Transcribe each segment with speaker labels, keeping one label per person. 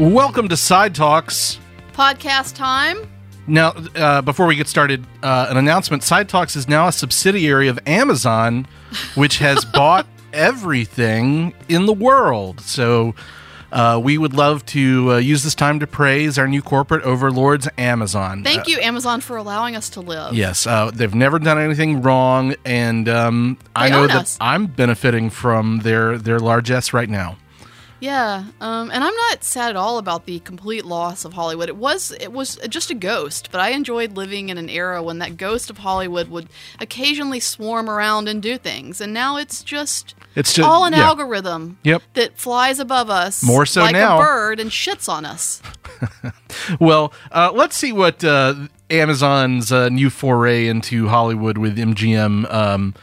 Speaker 1: Welcome to Side Talks.
Speaker 2: Podcast time.
Speaker 1: Now, uh, before we get started, uh, an announcement Side Talks is now a subsidiary of Amazon, which has bought everything in the world. So, uh, we would love to uh, use this time to praise our new corporate overlords, Amazon.
Speaker 2: Thank you, Amazon, for allowing us to live.
Speaker 1: Yes, uh, they've never done anything wrong, and um, I know that
Speaker 2: us.
Speaker 1: I'm benefiting from their their largesse right now.
Speaker 2: Yeah, um, and I'm not sad at all about the complete loss of Hollywood. It was it was just a ghost, but I enjoyed living in an era when that ghost of Hollywood would occasionally swarm around and do things, and now it's just
Speaker 1: It's just
Speaker 2: all an
Speaker 1: yeah.
Speaker 2: algorithm
Speaker 1: Yep.
Speaker 2: that flies above us
Speaker 1: More so
Speaker 2: like
Speaker 1: now.
Speaker 2: a bird and shits on us.
Speaker 1: Well, uh, let's see what uh, Amazon's uh, new foray into Hollywood with MGM um,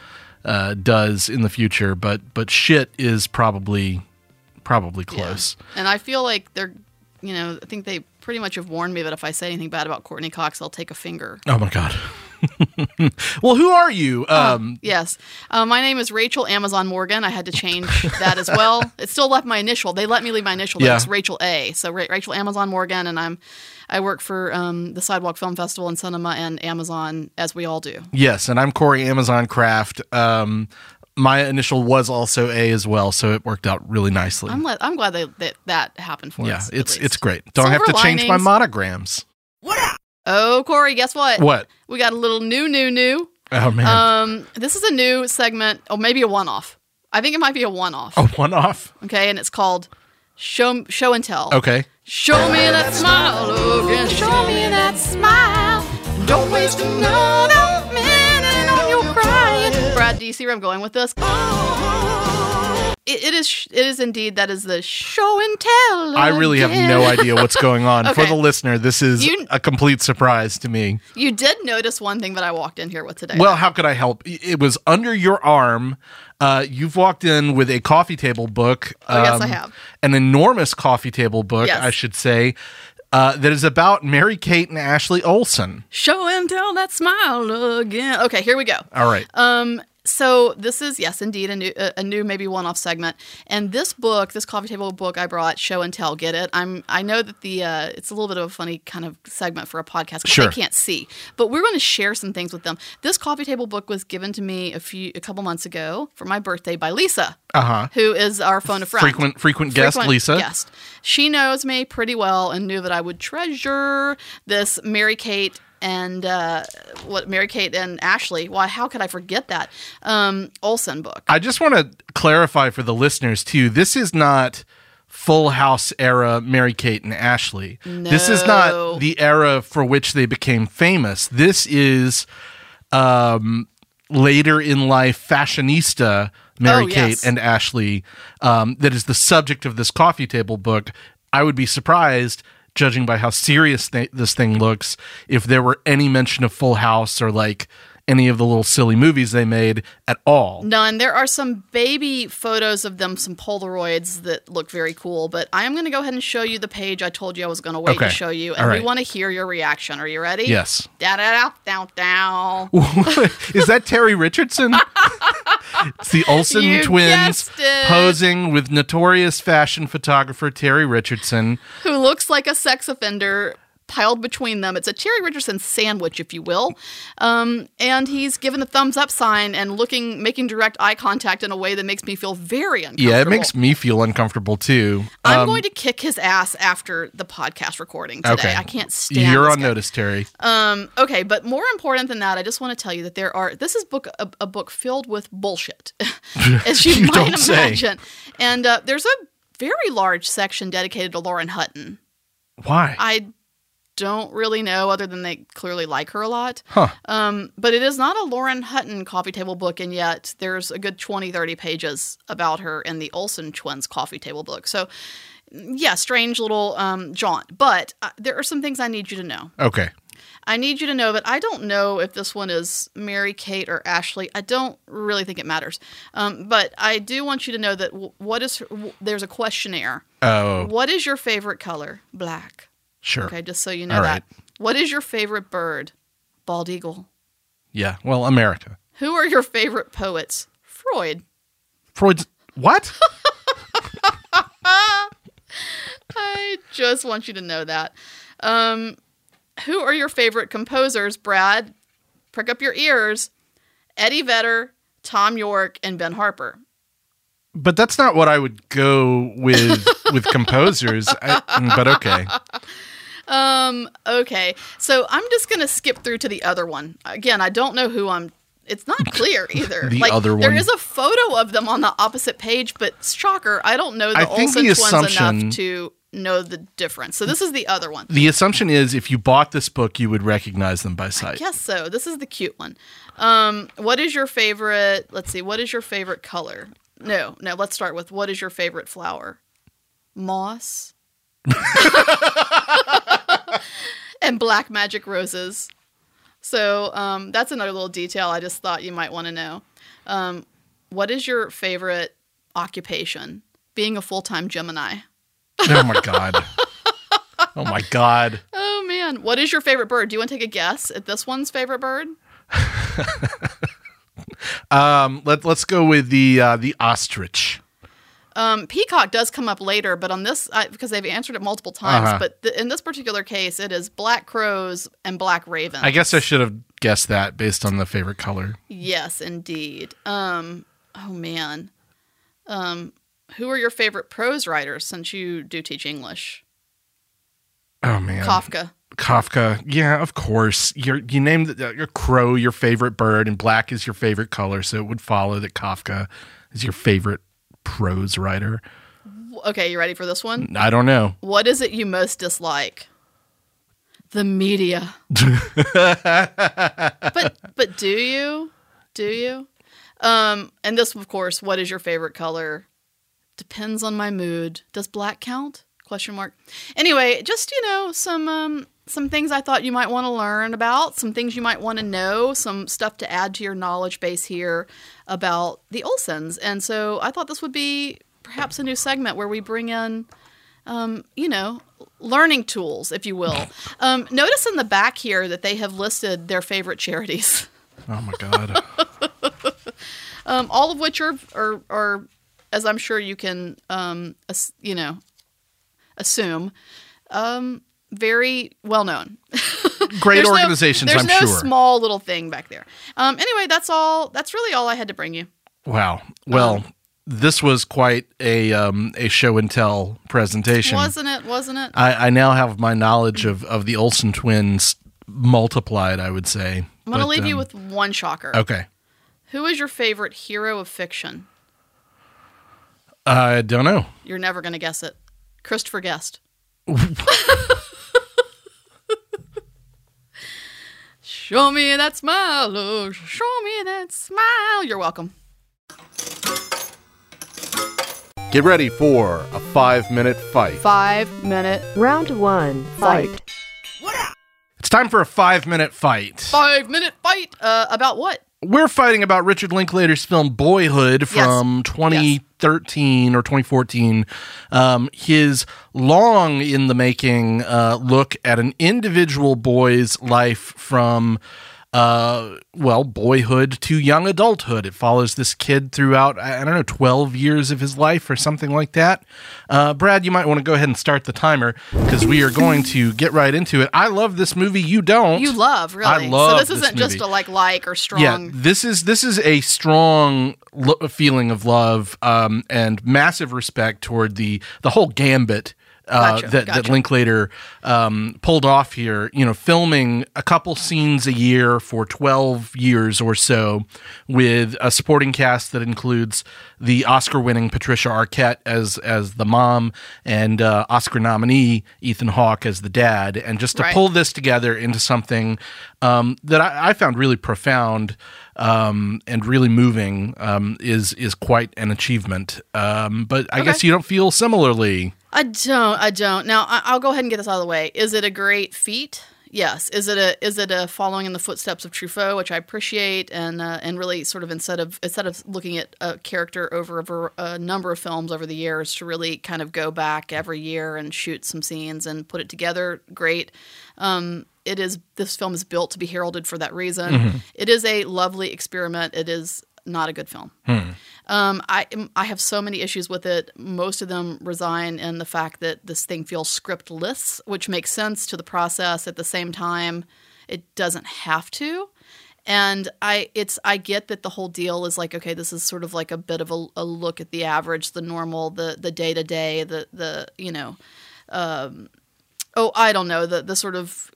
Speaker 1: uh, does in the future. But but shit is probably probably close.
Speaker 2: Yeah. And I feel like they're, you know, I think they pretty much have warned me that if I say anything bad about Courteney Cox, they'll take a finger.
Speaker 1: Oh my god. well, who are you? Um,
Speaker 2: Yes. Uh, my name is Rachel Amazon Morgan. I had to change that as well. It still left my initial. They let me leave my initial.
Speaker 1: Yeah.
Speaker 2: It's Rachel A. So Ra- Rachel Amazon Morgan, and I'm I work for um, the Sidewalk Film Festival and Cinema and Amazon, as we all do.
Speaker 1: yes, and I'm Corey Amazon Craft. Um, my initial was also A as well, so it worked out really nicely.
Speaker 2: I'm le- I'm glad they, that that happened for
Speaker 1: yeah,
Speaker 2: us. at
Speaker 1: it's it's great. Don't have to
Speaker 2: Silver
Speaker 1: change my
Speaker 2: linings.
Speaker 1: monograms.
Speaker 2: Oh, Corey, guess what?
Speaker 1: What?
Speaker 2: We got a little new, new, new.
Speaker 1: Oh man,
Speaker 2: Um, this is a new segment, or maybe a one-off. I think it might be a one-off.
Speaker 1: a one off.
Speaker 2: Okay, and it's called Show Show and Tell.
Speaker 1: Okay.
Speaker 2: Show me that smile again. Show me that smile. Don't waste another do you see where I'm going with this? It, it is. It is indeed. That is the show and tell.
Speaker 1: I really have no idea what's going on. For the listener, this is
Speaker 2: You-
Speaker 1: a complete surprise to me.
Speaker 2: You did notice one thing that I walked in here with today.
Speaker 1: Well, how could I help? It was under your arm. Uh, you've walked in with a coffee table book.
Speaker 2: Oh, yes, I have.
Speaker 1: An enormous coffee table book,
Speaker 2: Yes.
Speaker 1: I should say, uh, that is about Mary Kate and Ashley Olsen.
Speaker 2: show and tell that smile again. Okay, here we go.
Speaker 1: All right.
Speaker 2: Um, so this is yes, indeed a new a, new maybe one off segment. And this book, this coffee table book I brought, show and tell. Get it? I'm I know that the uh, it's a little bit of a funny kind of segment for a podcast because
Speaker 1: Sure.
Speaker 2: they can't see, but we're going to share some things with them. This coffee table book was given to me a few a couple months ago for my birthday by Lisa,
Speaker 1: Uh huh.
Speaker 2: who is our phone a friend.
Speaker 1: Frequent frequent guest,
Speaker 2: Frequent
Speaker 1: Lisa.
Speaker 2: Guest. She knows me pretty well and knew that I would treasure this Mary Kate and uh, what Mary Kate and Ashley. Why? How could I forget that um, Olsen book?
Speaker 1: I just want to clarify for the listeners too. This is not Full House era Mary Kate and Ashley. No. This is not the era for which they became famous. This is um, later in life fashionista Mary
Speaker 2: Oh,
Speaker 1: Kate
Speaker 2: yes.
Speaker 1: and Ashley. Um, that is the subject of this coffee table book. I would be surprised. Judging by how serious th- this thing looks, if there were any mention of Full House or like any of the little silly movies they made at all.
Speaker 2: None. There are some baby photos of them, some Polaroids that look very cool. But I am going to go ahead and show you the page I told you I was going to wait
Speaker 1: Okay.
Speaker 2: to show you, and
Speaker 1: right.
Speaker 2: we want to hear your reaction. Are you ready?
Speaker 1: Yes.
Speaker 2: Da da da down down.
Speaker 1: Is that Terry Richardson? it's the Olsen
Speaker 2: You
Speaker 1: twins posing with notorious fashion photographer Terry Richardson.
Speaker 2: who looks like a sex offender piled between them. It's a Terry Richardson sandwich, if you will. Um, and he's given the thumbs up sign and looking, making direct eye contact in a way that makes me feel very uncomfortable.
Speaker 1: Yeah, it makes me feel uncomfortable too.
Speaker 2: I'm
Speaker 1: Um,
Speaker 2: going to kick his ass after the podcast recording today.
Speaker 1: okay.
Speaker 2: I can't stand.
Speaker 1: You're on
Speaker 2: guy.
Speaker 1: notice, Terry.
Speaker 2: Um, okay, but more important than that, I just want to tell you that there are. This is book a, a book filled with bullshit, as you,
Speaker 1: You
Speaker 2: might
Speaker 1: don't say.
Speaker 2: imagine. And uh, there's a very large section dedicated to Lauren Hutton.
Speaker 1: Why?
Speaker 2: I don't really know, other than they clearly like her a lot.
Speaker 1: Huh.
Speaker 2: Um, but it is not a Lauren Hutton coffee table book, and yet there's a good 20, 30 pages about her in the Olsen twins coffee table book. So, yeah, strange little um, jaunt. But uh, there are some things I need you to know.
Speaker 1: okay.
Speaker 2: I need you to know that I don't know if this one is Mary Kate or Ashley. I don't really think it matters. Um, but I do want you to know that w- what is w- there's a questionnaire.
Speaker 1: Oh,
Speaker 2: What is your favorite color? Black.
Speaker 1: Sure.
Speaker 2: Okay, just so you know
Speaker 1: All
Speaker 2: that.
Speaker 1: right.
Speaker 2: What is your favorite bird? Bald eagle.
Speaker 1: Yeah. Well, America.
Speaker 2: Who are your favorite poets? Freud.
Speaker 1: Freud's what?
Speaker 2: I just want you to know that. Um, who are your favorite composers, Brad? Prick up your ears. Eddie Vedder, Thom Yorke, and Ben Harper.
Speaker 1: But that's not what I would go with with composers. I, but okay.
Speaker 2: Um, okay. So I'm just going to skip through to the other one. Again, I don't know who I'm. It's not clear either.
Speaker 1: The
Speaker 2: like,
Speaker 1: other one.
Speaker 2: is a photo of them on the opposite page, but shocker, I don't know the
Speaker 1: I think the
Speaker 2: Olsen twins
Speaker 1: assumption-
Speaker 2: enough to know the difference. So this is the other one.
Speaker 1: The assumption is if you bought this book, you would recognize them by sight.
Speaker 2: Yes, so. This is the cute one. Um, what is your favorite? Let's see. What is your favorite color? No, no. Let's start with what is your favorite flower? Moss. and black magic roses. So um, that's another little detail I just thought you might want to know. Um, what is your favorite occupation? Being a full time Gemini.
Speaker 1: Oh my god. Oh my god.
Speaker 2: Oh man, what is your favorite bird? Do you want to take a guess at this one's favorite bird?
Speaker 1: Um, let let's go with the uh, the ostrich.
Speaker 2: Um, peacock does come up later, but on this, I, because they've answered it multiple times,
Speaker 1: Uh-huh.
Speaker 2: but th- in this particular case, it is black crows and black ravens.
Speaker 1: I guess I should have guessed that based on the favorite color.
Speaker 2: Yes, indeed. Um, oh man, um, who are your favorite prose writers since you do teach English?
Speaker 1: Oh man.
Speaker 2: Kafka.
Speaker 1: Kafka. Yeah, of course. You're, you named the, your crow your favorite bird, and black is your favorite color, so it would follow that Kafka is your favorite prose writer.
Speaker 2: Okay, you ready for this one?
Speaker 1: I don't know.
Speaker 2: What is it you most dislike? The media. but but do you? Do you? Um, and this, of course, what is your favorite color? Depends on my mood. Does black count? Question mark. Anyway, just you know, some um, some things I thought you might want to learn about, some things you might want to know, some stuff to add to your knowledge base here about the Olsens. And so I thought this would be perhaps a new segment where we bring in um, you know, learning tools, if you will. Um, notice in the back here that they have listed their favorite charities,
Speaker 1: Oh my god.
Speaker 2: um, all of which are, are, are, as I'm sure you can, um, you know, assume, um, very well known.
Speaker 1: Great
Speaker 2: There's no-
Speaker 1: organizations,
Speaker 2: there's
Speaker 1: I'm
Speaker 2: no
Speaker 1: sure.
Speaker 2: small little thing back there. Um, anyway, that's all. That's really all I had to bring you.
Speaker 1: wow. Well,
Speaker 2: Um,
Speaker 1: this was quite a um, a show and tell presentation.
Speaker 2: Wasn't it? Wasn't it?
Speaker 1: I, I now have my knowledge of, of the Olsen twins multiplied, I would say.
Speaker 2: I'm going to leave you
Speaker 1: um,
Speaker 2: with one shocker.
Speaker 1: Okay.
Speaker 2: Who is your favorite hero of fiction?
Speaker 1: I don't know.
Speaker 2: You're never going to guess it. Christopher Guest. show me that smile. Oh, show me that smile. You're welcome.
Speaker 1: Get ready for a five minute fight.
Speaker 2: Five minute,
Speaker 3: Round one, fight.
Speaker 1: It's time for a five minute fight.
Speaker 2: five minute fight. Uh, about what?
Speaker 1: We're fighting about Richard Linklater's film Boyhood from 2013 or 2014. Um, his long in the making uh, look at an individual boy's life from, uh, well, boyhood to young adulthood. It follows this kid throughout, I don't know, 12 years of his life or something like that. Uh, Brad, you might want to go ahead and start the timer because we are going to get right into it. I love this movie. You don't.
Speaker 2: You love, really.
Speaker 1: I love
Speaker 2: so this
Speaker 1: this
Speaker 2: isn't just a like like or strong.
Speaker 1: Yeah, this is this is a strong lo- feeling of love um, and massive respect toward the the whole gambit. Uh,
Speaker 2: Gotcha,
Speaker 1: that, that. Linklater um, pulled off here, you know, filming a couple scenes a year for 12 years or so with a supporting cast that includes the Oscar winning Patricia Arquette as as the mom and uh, Oscar nominee Ethan Hawke as the dad. And just to
Speaker 2: Right.
Speaker 1: pull this together into something um, that I, I found really profound um, and really moving um, is is quite an achievement. Um, but I guess you don't feel similarly.
Speaker 2: I don't. I don't. Now I, I'll go ahead and get this out of the way. Is it a great feat? Yes. Is it a is it a following in the footsteps of Truffaut, which I appreciate, and uh, and really sort of instead of instead of looking at a character over a, a number of films over the years to really kind of go back every year and shoot some scenes and put it together. Great. Um, it is this film is built to be heralded for that reason. It is a lovely experiment. It is not a good film. Um, I I have so many issues with it. Most of them resign in the fact that this thing feels scriptless, which makes sense to the process. At the same time, it doesn't have to. And I it's I get that the whole deal is like okay, this is sort of like a bit of a, a look at the average, the normal, the the day to day, the the you know, um, oh I don't know the the sort of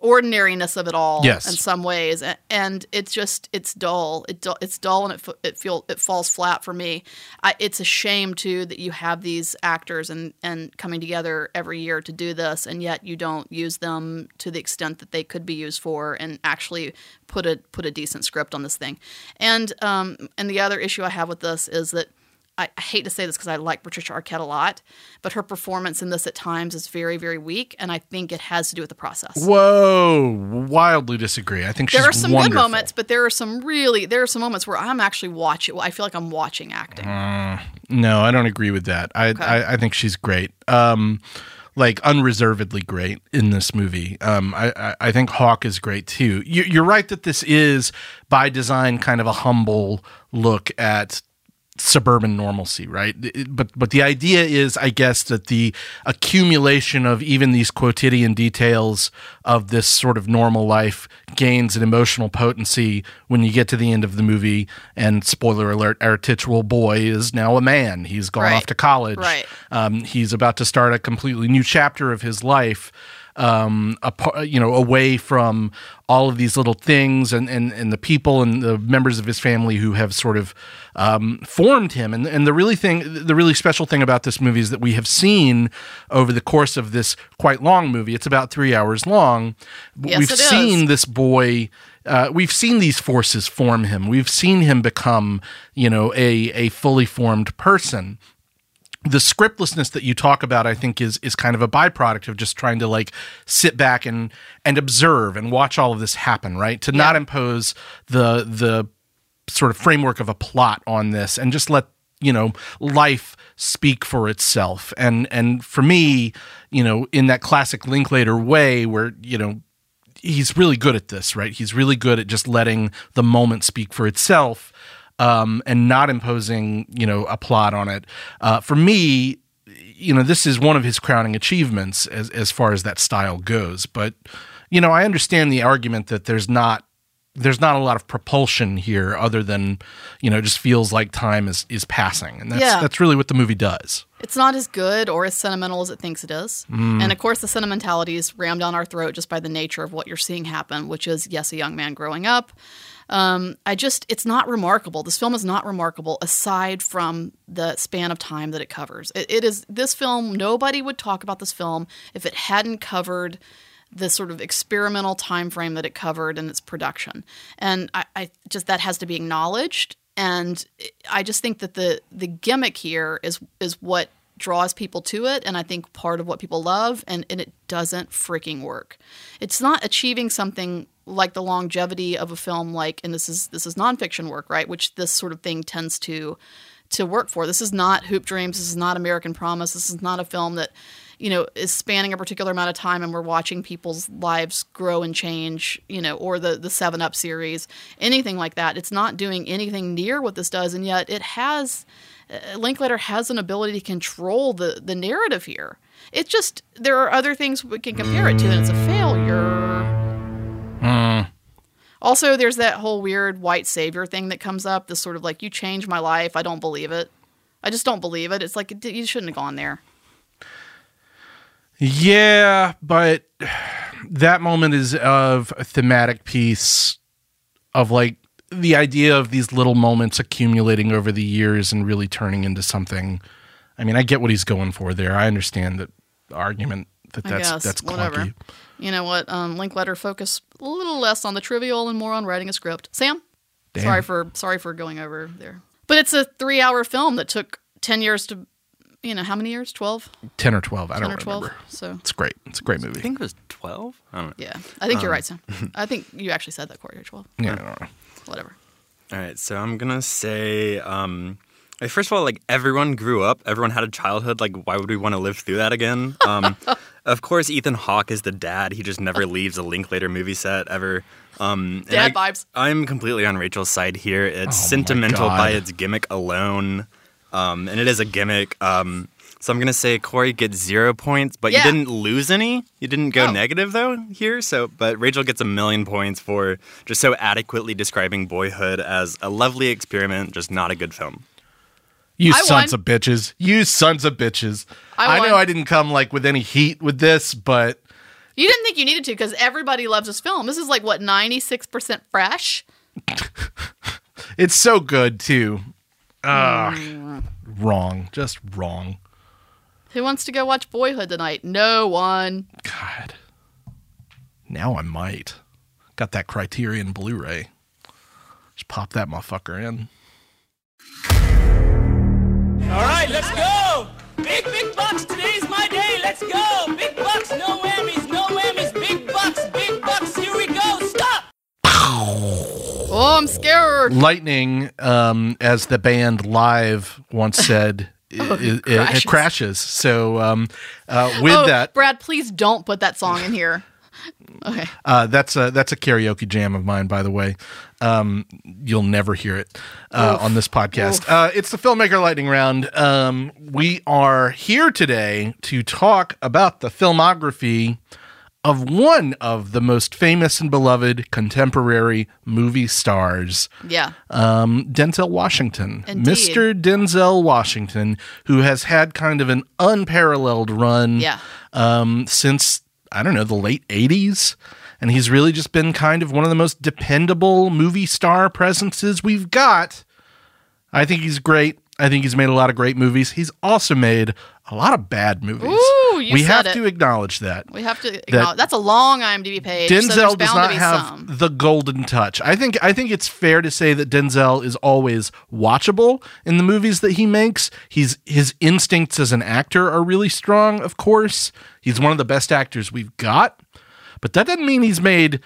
Speaker 2: ordinariness of it all
Speaker 1: Yes.
Speaker 2: in some ways. And it's just it's dull. It du- it's dull and it it feel it falls flat for me. I, it's a shame too that you have these actors and and coming together every year to do this and yet you don't use them to the extent that they could be used for and actually put a put a decent script on this thing. And um and the other issue I have with this is that I I hate to say this because I like Patricia Arquette a lot, but her performance in this at times is very, very weak, and I think it has to do with the process.
Speaker 1: Whoa, wildly disagree. I think she's
Speaker 2: There are some
Speaker 1: wonderful.
Speaker 2: good moments, but there are some really there are some moments where I'm actually watching. I feel like I'm watching acting.
Speaker 1: No, I don't agree with that. I I, I think she's great. Um, like unreservedly great in this movie. Um, I, I I think Hawke is great too. You, you're right that this is by design kind of a humble look at suburban normalcy, right? But but the idea is, I guess, that the accumulation of even these quotidian details of this sort of normal life gains an emotional potency when you get to the end of the movie. And spoiler alert: our titular boy is now a man. He's gone
Speaker 2: Right.
Speaker 1: off to college.
Speaker 2: Right.
Speaker 1: Um, he's about to start a completely new chapter of his life. Um, apar- you know, away from all of these little things and, and, and the people and the members of his family who have sort of um, formed him. And, and the really thing, the really special thing about this movie is that we have seen over the course of this quite long movie. It's about three hours long.
Speaker 2: Yes,
Speaker 1: we've
Speaker 2: it is.
Speaker 1: seen this boy. Uh, we've seen these forces form him. We've seen him become, you know, a a fully formed person the scriptlessness that you talk about i think is is kind of a byproduct of just trying to like sit back and and observe and watch all of this happen right? To not impose the the sort of framework of a plot on this and just let you know life speak for itself. And and for me you know in that classic linklater way where you know he's really good at this, right? He's really good at just letting the moment speak for itself um, and not imposing, you know, a plot on it. Uh, for me, you know, this is one of his crowning achievements as as far as that style goes. But you know, I understand the argument that there's not there's not a lot of propulsion here other than you know it just feels like time is is passing and that's
Speaker 2: Yeah.
Speaker 1: that's really what the movie does
Speaker 2: It's not as good or as sentimental as it thinks it is. And of course, the sentimentality is rammed down our throat just by the nature of what you're seeing happen, which is, yes, a young man growing up. Um, I just, it's not remarkable. This film is not remarkable aside from the span of time that it covers. It, it is, this film, nobody would talk about this film if it hadn't covered the sort of experimental time frame that it covered in its production. And I, I just, that has to be acknowledged and I just think that the the gimmick here is is what draws people to it and I think part of what people love and, and it doesn't freaking work. It's not achieving something like the longevity of a film like and this is this is nonfiction work, right? Which this sort of thing tends to to work for. This is not Hoop Dreams, this is not American Promise, this is not a film that you know is spanning a particular amount of time and we're watching people's lives grow and change you know or the the 7 up series anything like that. It's not doing anything near what this does and yet it has uh, linklater has an ability to control the the narrative here. It's just there are other things we can compare it to and it's a failure. Also there's that whole weird white savior thing that comes up this sort of like you changed my life. I don't believe it. I just don't believe it. It's like you shouldn't have gone there
Speaker 1: Yeah, but that moment is of a thematic piece of like the idea of these little moments accumulating over the years and really turning into something. I mean, I get what he's going for there. I understand that argument that
Speaker 2: I
Speaker 1: that's
Speaker 2: guess,
Speaker 1: that's
Speaker 2: whatever.
Speaker 1: clunky.
Speaker 2: You know what? Um, Linklater focus a little less on the trivial and more on writing a script. Sam,
Speaker 1: Damn.
Speaker 2: sorry for sorry for going over there. But it's a three-hour film that took ten years to, you know, how many years? Twelve,
Speaker 1: Ten or twelve, I
Speaker 2: ten
Speaker 1: don't
Speaker 2: or twelve.
Speaker 1: remember.
Speaker 2: So
Speaker 1: It's great. It's a great movie.
Speaker 4: I think it was 12. I don't know.
Speaker 2: yeah, I think
Speaker 1: Um,
Speaker 2: you're right, Sam. I think you actually said that, Corey. Twelve,
Speaker 1: yeah, I don't know.
Speaker 2: whatever.
Speaker 4: All right, so I'm gonna say, um, first of all, like everyone grew up, everyone had a childhood. Like, why would we want to live through that again? Um, of course, Ethan Hawke is the dad. He just never leaves a Linklater movie set ever. Um, and
Speaker 2: Dad
Speaker 4: I,
Speaker 2: vibes.
Speaker 4: I'm completely on Rachel's side here. It's
Speaker 1: Oh
Speaker 4: sentimental by its gimmick alone, um, and it is a gimmick. Um, so I'm gonna say Corey gets zero points, but
Speaker 2: Yeah.
Speaker 4: you didn't lose any. You didn't go
Speaker 2: Oh.
Speaker 4: negative though here. So, but Rachel gets a million points for just so adequately describing Boyhood as a lovely experiment, just not a good film.
Speaker 1: You
Speaker 2: I
Speaker 1: sons
Speaker 2: won.
Speaker 1: of bitches. You sons of bitches.
Speaker 2: I
Speaker 1: know. I didn't come like with any heat with this, but
Speaker 2: You didn't think you needed to because everybody loves this film. This is like what ninety six percent fresh.
Speaker 1: it's so good too. Ugh.
Speaker 2: Mm.
Speaker 1: Wrong. Just wrong.
Speaker 2: Who wants to go watch Boyhood tonight? No one.
Speaker 1: God. Now I might. Got that Criterion Blu-ray. Just pop that motherfucker in.
Speaker 5: All right, let's go. Big, big bucks. Today's my day. Let's go.
Speaker 2: I'm scared.
Speaker 1: Lightning, um, as the band live once said, i- it, it
Speaker 2: crashes.
Speaker 1: crashes. So um, uh, with
Speaker 2: oh,
Speaker 1: that,
Speaker 2: Brad, please don't put that song in here. Okay.
Speaker 1: uh, that's a that's a karaoke jam of mine, by the way. Um, you'll never hear it uh, on this podcast. Uh, it's the filmmaker lightning round. Um, we are here today to talk about the filmography of one of the most famous and beloved contemporary movie stars.
Speaker 2: Yeah.
Speaker 1: um, Denzel Washington,
Speaker 2: Indeed.
Speaker 1: Mr. Denzel Washington, who has had kind of an unparalleled run
Speaker 2: Yeah.
Speaker 1: um, since, I don't know, the late 80s. And he's really just been kind of one of the most dependable movie star presences we've got. I think he's great. I think he's made a lot of great movies. He's also made a lot of bad movies.
Speaker 2: Ooh,
Speaker 1: we have
Speaker 2: it.
Speaker 1: to acknowledge that.
Speaker 2: We have to acknowledge that's a long IMDb page.
Speaker 1: Denzel
Speaker 2: so
Speaker 1: does
Speaker 2: bound
Speaker 1: not
Speaker 2: to be
Speaker 1: have
Speaker 2: some.
Speaker 1: the golden touch. I think I think it's fair to say that Denzel is always watchable in the movies that he makes. He's his instincts as an actor are really strong, of course. He's one of the best actors we've got. But that doesn't mean he's made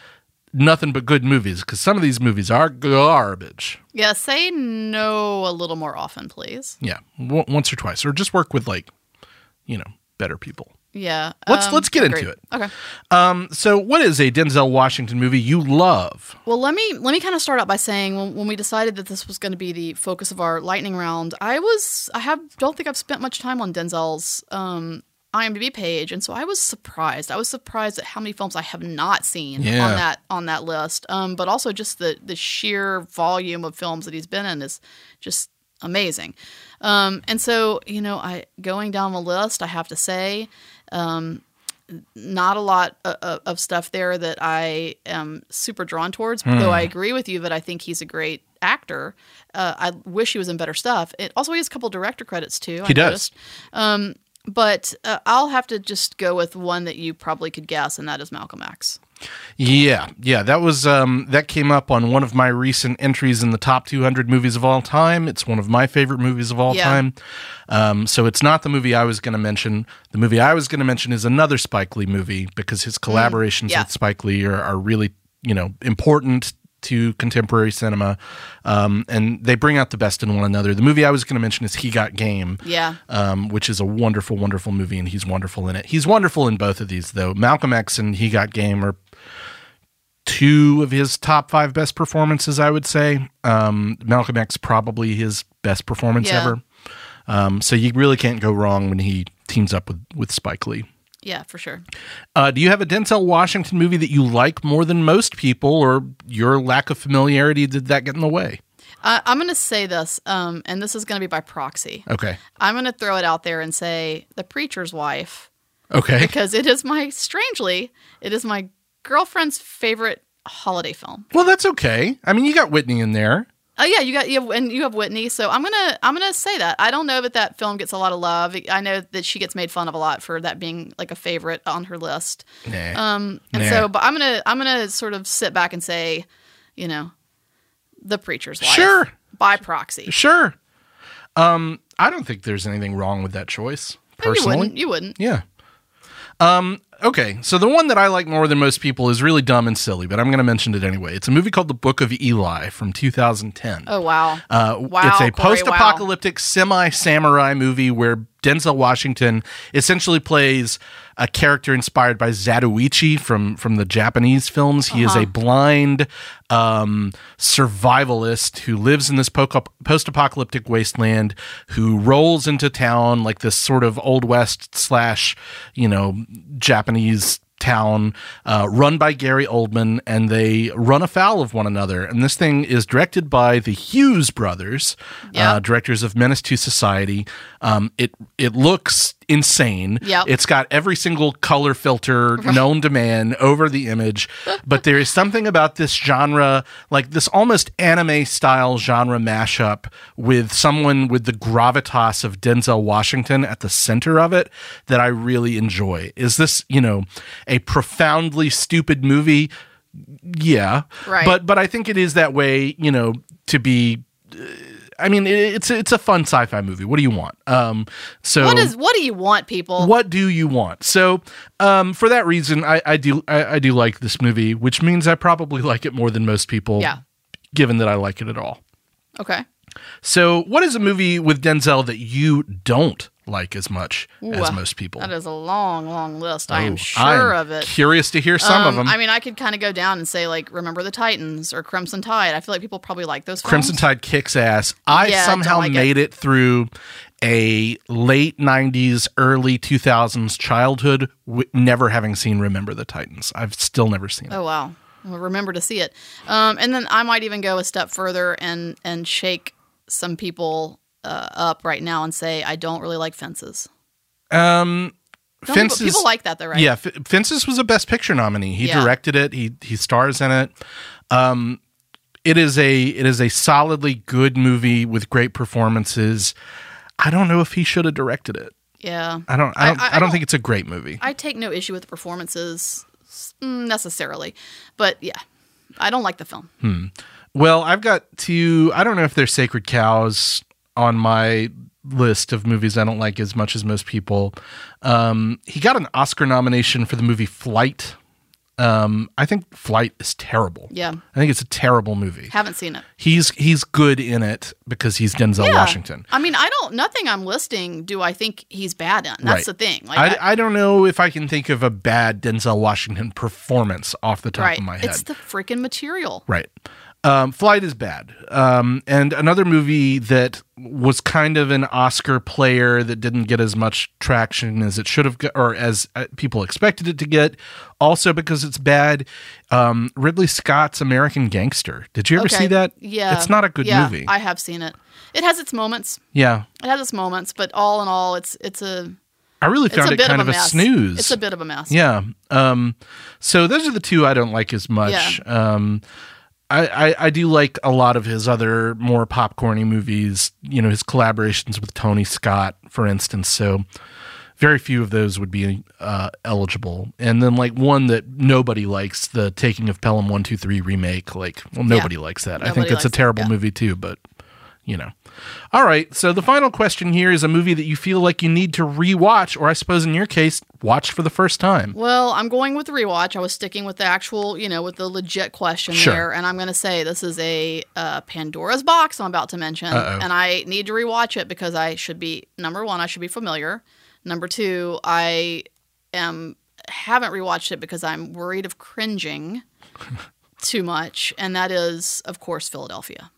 Speaker 1: nothing but good movies because some of these movies are garbage.
Speaker 2: Yeah, say no a little more often, please.
Speaker 1: Yeah, w- once or twice or just work with like, you know, better people.
Speaker 2: Yeah.
Speaker 1: Let's-
Speaker 2: um,
Speaker 1: let's get into it.
Speaker 2: Okay.
Speaker 1: Um so what is a Denzel Washington movie you love?
Speaker 2: Well, let me let me kind of start out by saying when, when we decided that this was going to be the focus of our lightning round, I was I have don't think I've spent much time on Denzel's um, IMDb page, and so I was surprised. I was surprised at how many films I have not seen
Speaker 1: Yeah.
Speaker 2: on that on that list. Um, but also just the the sheer volume of films that he's been in is just amazing. Um, and so you know, I going down the list, I have to say. Um, not a lot of, of stuff there that I am super drawn towards. Though I agree with you that I think he's a great actor. Uh, I wish he was in better stuff. It also he has a couple director credits too. I
Speaker 1: He does.
Speaker 2: Um, but uh, I'll have to just go with one that you probably could guess, and that is Malcolm X.
Speaker 1: Yeah, yeah, that was um, that came up on one of my recent entries in the top 200 movies of all time. It's one of my favorite movies of all
Speaker 2: Yeah.
Speaker 1: time. Um, so it's not the movie I was going to mention. The movie I was going to mention is another Spike Lee movie because his collaborations
Speaker 2: Mm, yeah.
Speaker 1: with Spike Lee are, are really you know important to contemporary cinema, um, and they bring out the best in one another. The movie I was going to mention is He Got Game
Speaker 2: Yeah.
Speaker 1: um, which is a wonderful, wonderful movie, and he's wonderful in it. He's wonderful in both of these, though. Malcolm X and He Got Game are two of his top five best performances, I would say. Um, Malcolm X probably his best performance
Speaker 2: Yeah.
Speaker 1: ever. Um, so you really can't go wrong when he teams up with with Spike Lee.
Speaker 2: Yeah, for sure.
Speaker 1: Uh, do you have a Denzel Washington movie that you like more than most people, or your lack of familiarity did that get in the way?
Speaker 2: Uh, I'm going to say this, um, and this is going to be by proxy.
Speaker 1: Okay,
Speaker 2: I'm going to throw it out there and say The Preacher's Wife.
Speaker 1: okay,
Speaker 2: because it is my strangely it is my girlfriend's favorite holiday film.
Speaker 1: well that's okay. I mean, you got Whitney in there.
Speaker 2: Oh yeah, you got you have, and you have Whitney. So I'm gonna I'm gonna say that I don't know that that film gets a lot of love. I know that she gets made fun of a lot for that being like a favorite on her list.
Speaker 1: Nah.
Speaker 2: Um, and
Speaker 1: Nah.
Speaker 2: so, but I'm gonna I'm gonna sort of sit back and say, you know, the preacher's wife.
Speaker 1: Sure.
Speaker 2: By proxy.
Speaker 1: Sure. Um, I don't think there's anything wrong with that choice.
Speaker 2: No, you
Speaker 1: Personally,
Speaker 2: wouldn't. You wouldn't.
Speaker 1: yeah. Um, okay, so the one that I like more than most people is really dumb and silly, but I'm going to mention it anyway. It's a movie called The Book of Eli from 2010.
Speaker 2: Oh wow.
Speaker 1: Uh,
Speaker 2: Wow,
Speaker 1: it's a
Speaker 2: Corey,
Speaker 1: post-apocalyptic semi-samurai movie where Denzel Washington essentially plays a character inspired by Zatoichi from from the Japanese films. He is a blind um, survivalist who lives in this post apocalyptic wasteland, who rolls into town like this sort of old west slash you know Japanese town uh, run by Gary Oldman, and they run afoul of one another. And this thing is directed by the Hughes brothers,
Speaker 2: Yeah.
Speaker 1: uh, directors of Menace to Society. Um, it it looks insane.
Speaker 2: Yep.
Speaker 1: It's got every single color filter known to man over the image, but there is something about this genre, like this almost anime style genre mashup with someone with the gravitas of Denzel Washington at the center of it that I really enjoy. Is this, you know, a profoundly stupid movie? Yeah.
Speaker 2: Right.
Speaker 1: But but I think it is that way, you know, to be uh, I mean, it- it's it's a fun sci-fi movie. What do you want? Um, so
Speaker 2: What is? What do you want, people?
Speaker 1: what do you want? So, um, for that reason, I, I do I, I do like this movie, which means I probably like it more than most people.
Speaker 2: Yeah.
Speaker 1: Given that I like it at all.
Speaker 2: Okay.
Speaker 1: So, what is a movie with Denzel that you don't like as much as most people?
Speaker 2: That is a long, long list. I am sure
Speaker 1: I'm
Speaker 2: of it.
Speaker 1: Curious to hear some of
Speaker 2: Um,
Speaker 1: them.
Speaker 2: I mean, I could kind of go down and say like, "Remember the Titans" or "Crimson Tide." I feel like people probably like those.
Speaker 1: Crimson
Speaker 2: films.
Speaker 1: Tide kicks ass. I
Speaker 2: Yeah,
Speaker 1: somehow
Speaker 2: like it.
Speaker 1: made it. through a late 90s, early 2000s childhood, w- never having seen Remember the Titans. I've still never seen it.
Speaker 2: Oh wow! Well, remember to see it. Um, and then I might even go a step further and and shake some people uh, up right now and say I don't really like Fences.
Speaker 1: Um,
Speaker 2: Don't
Speaker 1: Fences,
Speaker 2: people, like that though, right?
Speaker 1: Yeah, F- Fences was a Best Picture nominee. He
Speaker 2: Yeah.
Speaker 1: directed it. He he stars in it. Um, it is a it is a solidly good movie with great performances. I don't know if he should have directed it.
Speaker 2: yeah.
Speaker 1: I don't. I don't.
Speaker 2: I-
Speaker 1: I,
Speaker 2: I
Speaker 1: don't
Speaker 2: don't-
Speaker 1: think it's a great movie.
Speaker 2: I take no issue with the performances mm, necessarily, but yeah, I don't like the film.
Speaker 1: Well, I've got two. I don't know if they're sacred cows on my list of movies I don't like as much as most people. Um, he got an Oscar nomination for the movie Flight. Um, I think Flight is terrible.
Speaker 2: Yeah.
Speaker 1: I think it's a terrible movie.
Speaker 2: Haven't seen it.
Speaker 1: He's he's good in it because he's Denzel
Speaker 2: Yeah.
Speaker 1: Washington.
Speaker 2: I mean, I don't. Nothing I'm listing do I think he's bad in. That's
Speaker 1: Right.
Speaker 2: the thing. Like,
Speaker 1: I, I don't know if I can think of a bad Denzel Washington performance off the top
Speaker 2: right.
Speaker 1: of my head.
Speaker 2: It's the freaking material.
Speaker 1: Right. Um, Flight is bad. Um, and another movie that was kind of an Oscar player that didn't get as much traction as it should have, got, or as uh, people expected it to get, also because it's bad. Um, Ridley Scott's American Gangster. Did you ever
Speaker 2: Okay.
Speaker 1: see that?
Speaker 2: Yeah.
Speaker 1: It's not a good
Speaker 2: yeah,
Speaker 1: movie.
Speaker 2: I have seen it. It has its moments.
Speaker 1: yeah.
Speaker 2: It has its moments, but all in all, it's it's a
Speaker 1: I really found it kind
Speaker 2: of
Speaker 1: of
Speaker 2: a
Speaker 1: a, snooze.
Speaker 2: It's a bit of a mess.
Speaker 1: Yeah. Um, so those are the two I don't like as much. Um, I, I, I do like a lot of his other more popcorny movies, you know, his collaborations with Tony Scott, for instance. So very few of those would be uh, eligible. And then like one that nobody likes, the Taking of Pelham 123 remake. Like, well, nobody likes that. I think it's a
Speaker 2: it,
Speaker 1: terrible
Speaker 2: yeah.
Speaker 1: movie too, but you know. All right. So the final question here is a movie that you feel like you need to rewatch, or I suppose in your case, watch for the first time.
Speaker 2: Well, I'm going with the rewatch. I was sticking with the actual, you know, with the legit question
Speaker 1: Sure.
Speaker 2: there, and I'm going to say this is a uh, Pandora's box. I'm about to mention,
Speaker 1: Uh-oh.
Speaker 2: and I need to rewatch it because I should be number one. I should be familiar. Number two, I am haven't rewatched it because I'm worried of cringing too much, and that is, of course, Philadelphia.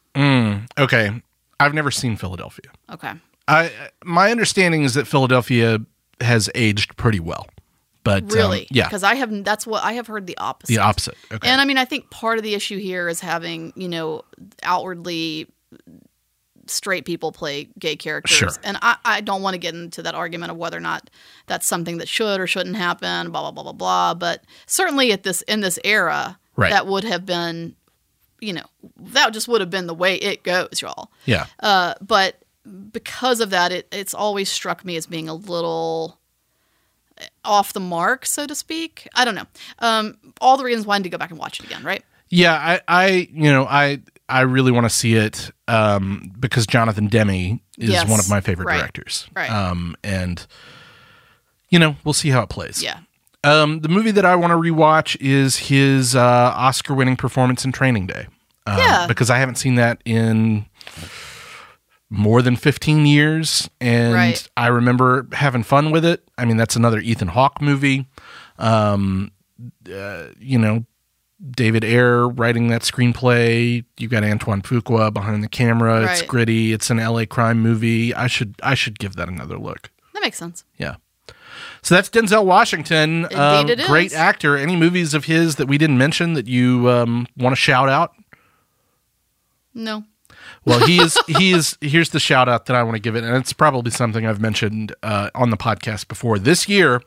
Speaker 1: Okay. I've never seen Philadelphia.
Speaker 2: Okay.
Speaker 1: I my understanding is that Philadelphia has aged pretty well. But um,
Speaker 2: Really?
Speaker 1: yeah,
Speaker 2: Because I have that's what I have heard the opposite.
Speaker 1: the opposite. Okay.
Speaker 2: And I mean, I think part of the issue here is having, you know, outwardly straight people play gay characters.
Speaker 1: Sure.
Speaker 2: And I, I don't want to get into that argument of whether or not that's something that should or shouldn't happen, blah, blah, blah, blah, blah. But certainly at this in this era,
Speaker 1: Right.
Speaker 2: that would have been, you know, that just would have been the way it goes, y'all.
Speaker 1: yeah.
Speaker 2: Uh, but because of that, it, it's always struck me as being a little off the mark, so to speak. I don't know. Um, all the reasons why I need to go back and watch it again, right?
Speaker 1: Yeah, I, I you know, I I really want to see it um because Jonathan Demme is
Speaker 2: Yes.
Speaker 1: one of my favorite
Speaker 2: Right.
Speaker 1: directors.
Speaker 2: Right.
Speaker 1: Um and you know, we'll see how it plays.
Speaker 2: Yeah.
Speaker 1: Um the movie that I want to rewatch is his uh Oscar winning performance in Training Day. Um,
Speaker 2: Yeah.
Speaker 1: because I haven't seen that in more than 15 years and
Speaker 2: Right.
Speaker 1: I remember having fun with it. I mean, that's another Ethan Hawke movie. Um, uh, you know, David Ayer writing that screenplay. You've got Antoine Fuqua behind the camera. It's gritty. It's an LA crime movie. I should I should give that another look.
Speaker 2: That makes sense.
Speaker 1: Yeah. So that's Denzel Washington. Um, Great actor. Any movies of his that we didn't mention that you um, want to shout out?
Speaker 2: No.
Speaker 1: Well, he is. He is. Here's the shout out that I want to give it, and it's probably something I've mentioned uh, on the podcast before. This year,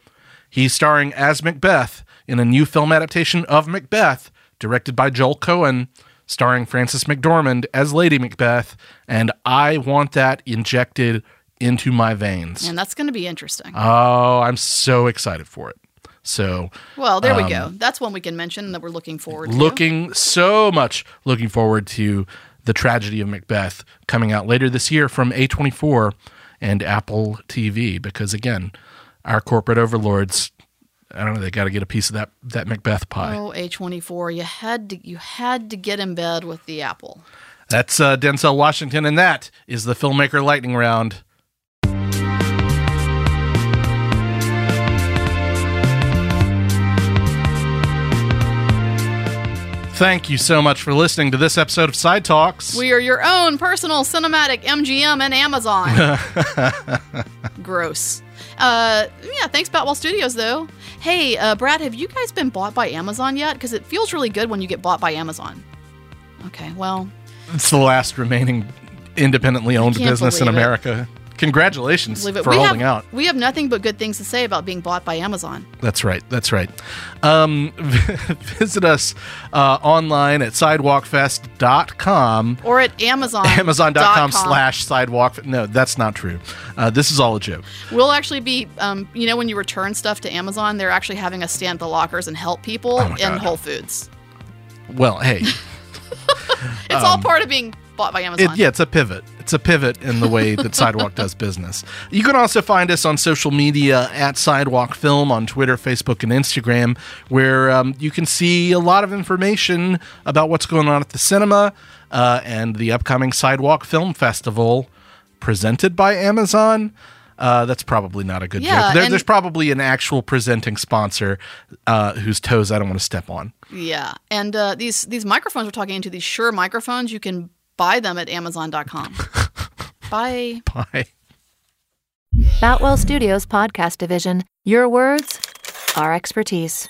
Speaker 1: he's starring as Macbeth in a new film adaptation of Macbeth, directed by Joel Coen, starring Frances McDormand as Lady Macbeth, and I want that injected into my veins.
Speaker 2: And that's going to be interesting.
Speaker 1: Oh, I'm so excited for it. So,
Speaker 2: well, there we go. That's one we can mention that we're looking forward to.
Speaker 1: um, looking so much looking forward to the tragedy of Macbeth coming out later this year from A24 and Apple TV because again, our corporate overlords I don't know, they got to get a piece of that that Macbeth pie.
Speaker 2: Oh, A24, you had to you had to get in bed with the apple.
Speaker 1: That's uh, Denzel Washington and that is the filmmaker lightning round. Thank you so much for listening to this episode of Side Talks.
Speaker 2: We are your own personal cinematic MGM and Amazon. Gross. Uh, yeah, thanks, Batwell Studios, though. Hey, uh, Brad, have you guys been bought by Amazon yet? Because it feels really good when you get bought by Amazon. Okay, well,
Speaker 1: It's the last remaining independently owned business in. America. Congratulations for
Speaker 2: we
Speaker 1: holding
Speaker 2: have,
Speaker 1: out.
Speaker 2: We have nothing but good things to say about being bought by Amazon.
Speaker 1: That's right. That's right. Um, visit us uh, online at sidewalkfest.com.
Speaker 2: Or at Amazon.
Speaker 1: Amazon.com slash sidewalk. No, that's not true. Uh, this is all a joke.
Speaker 2: We'll actually be, um, you know, when you return stuff to Amazon, they're actually having us stand at the lockers and help people
Speaker 1: Oh
Speaker 2: in. Whole Foods.
Speaker 1: Well, hey,
Speaker 2: It's all part of being bought by Amazon.
Speaker 1: It, yeah, it's a pivot. It's a pivot in the way that Sidewalk does business. You can also find us on social media at Sidewalk Film on Twitter, Facebook, and Instagram, where um, you can see a lot of information about what's going on at the cinema uh, and the upcoming Sidewalk Film Festival presented by Amazon. Uh, that's probably not a good
Speaker 2: Yeah,
Speaker 1: joke. There, there's probably an actual presenting sponsor uh, whose toes I don't want to step on.
Speaker 2: Yeah, and uh, these these microphones we're talking into these Shure microphones, you can buy them at Amazon.com. Bye.
Speaker 1: Bye.
Speaker 3: Batwell Studios Podcast Division. Your words, our expertise.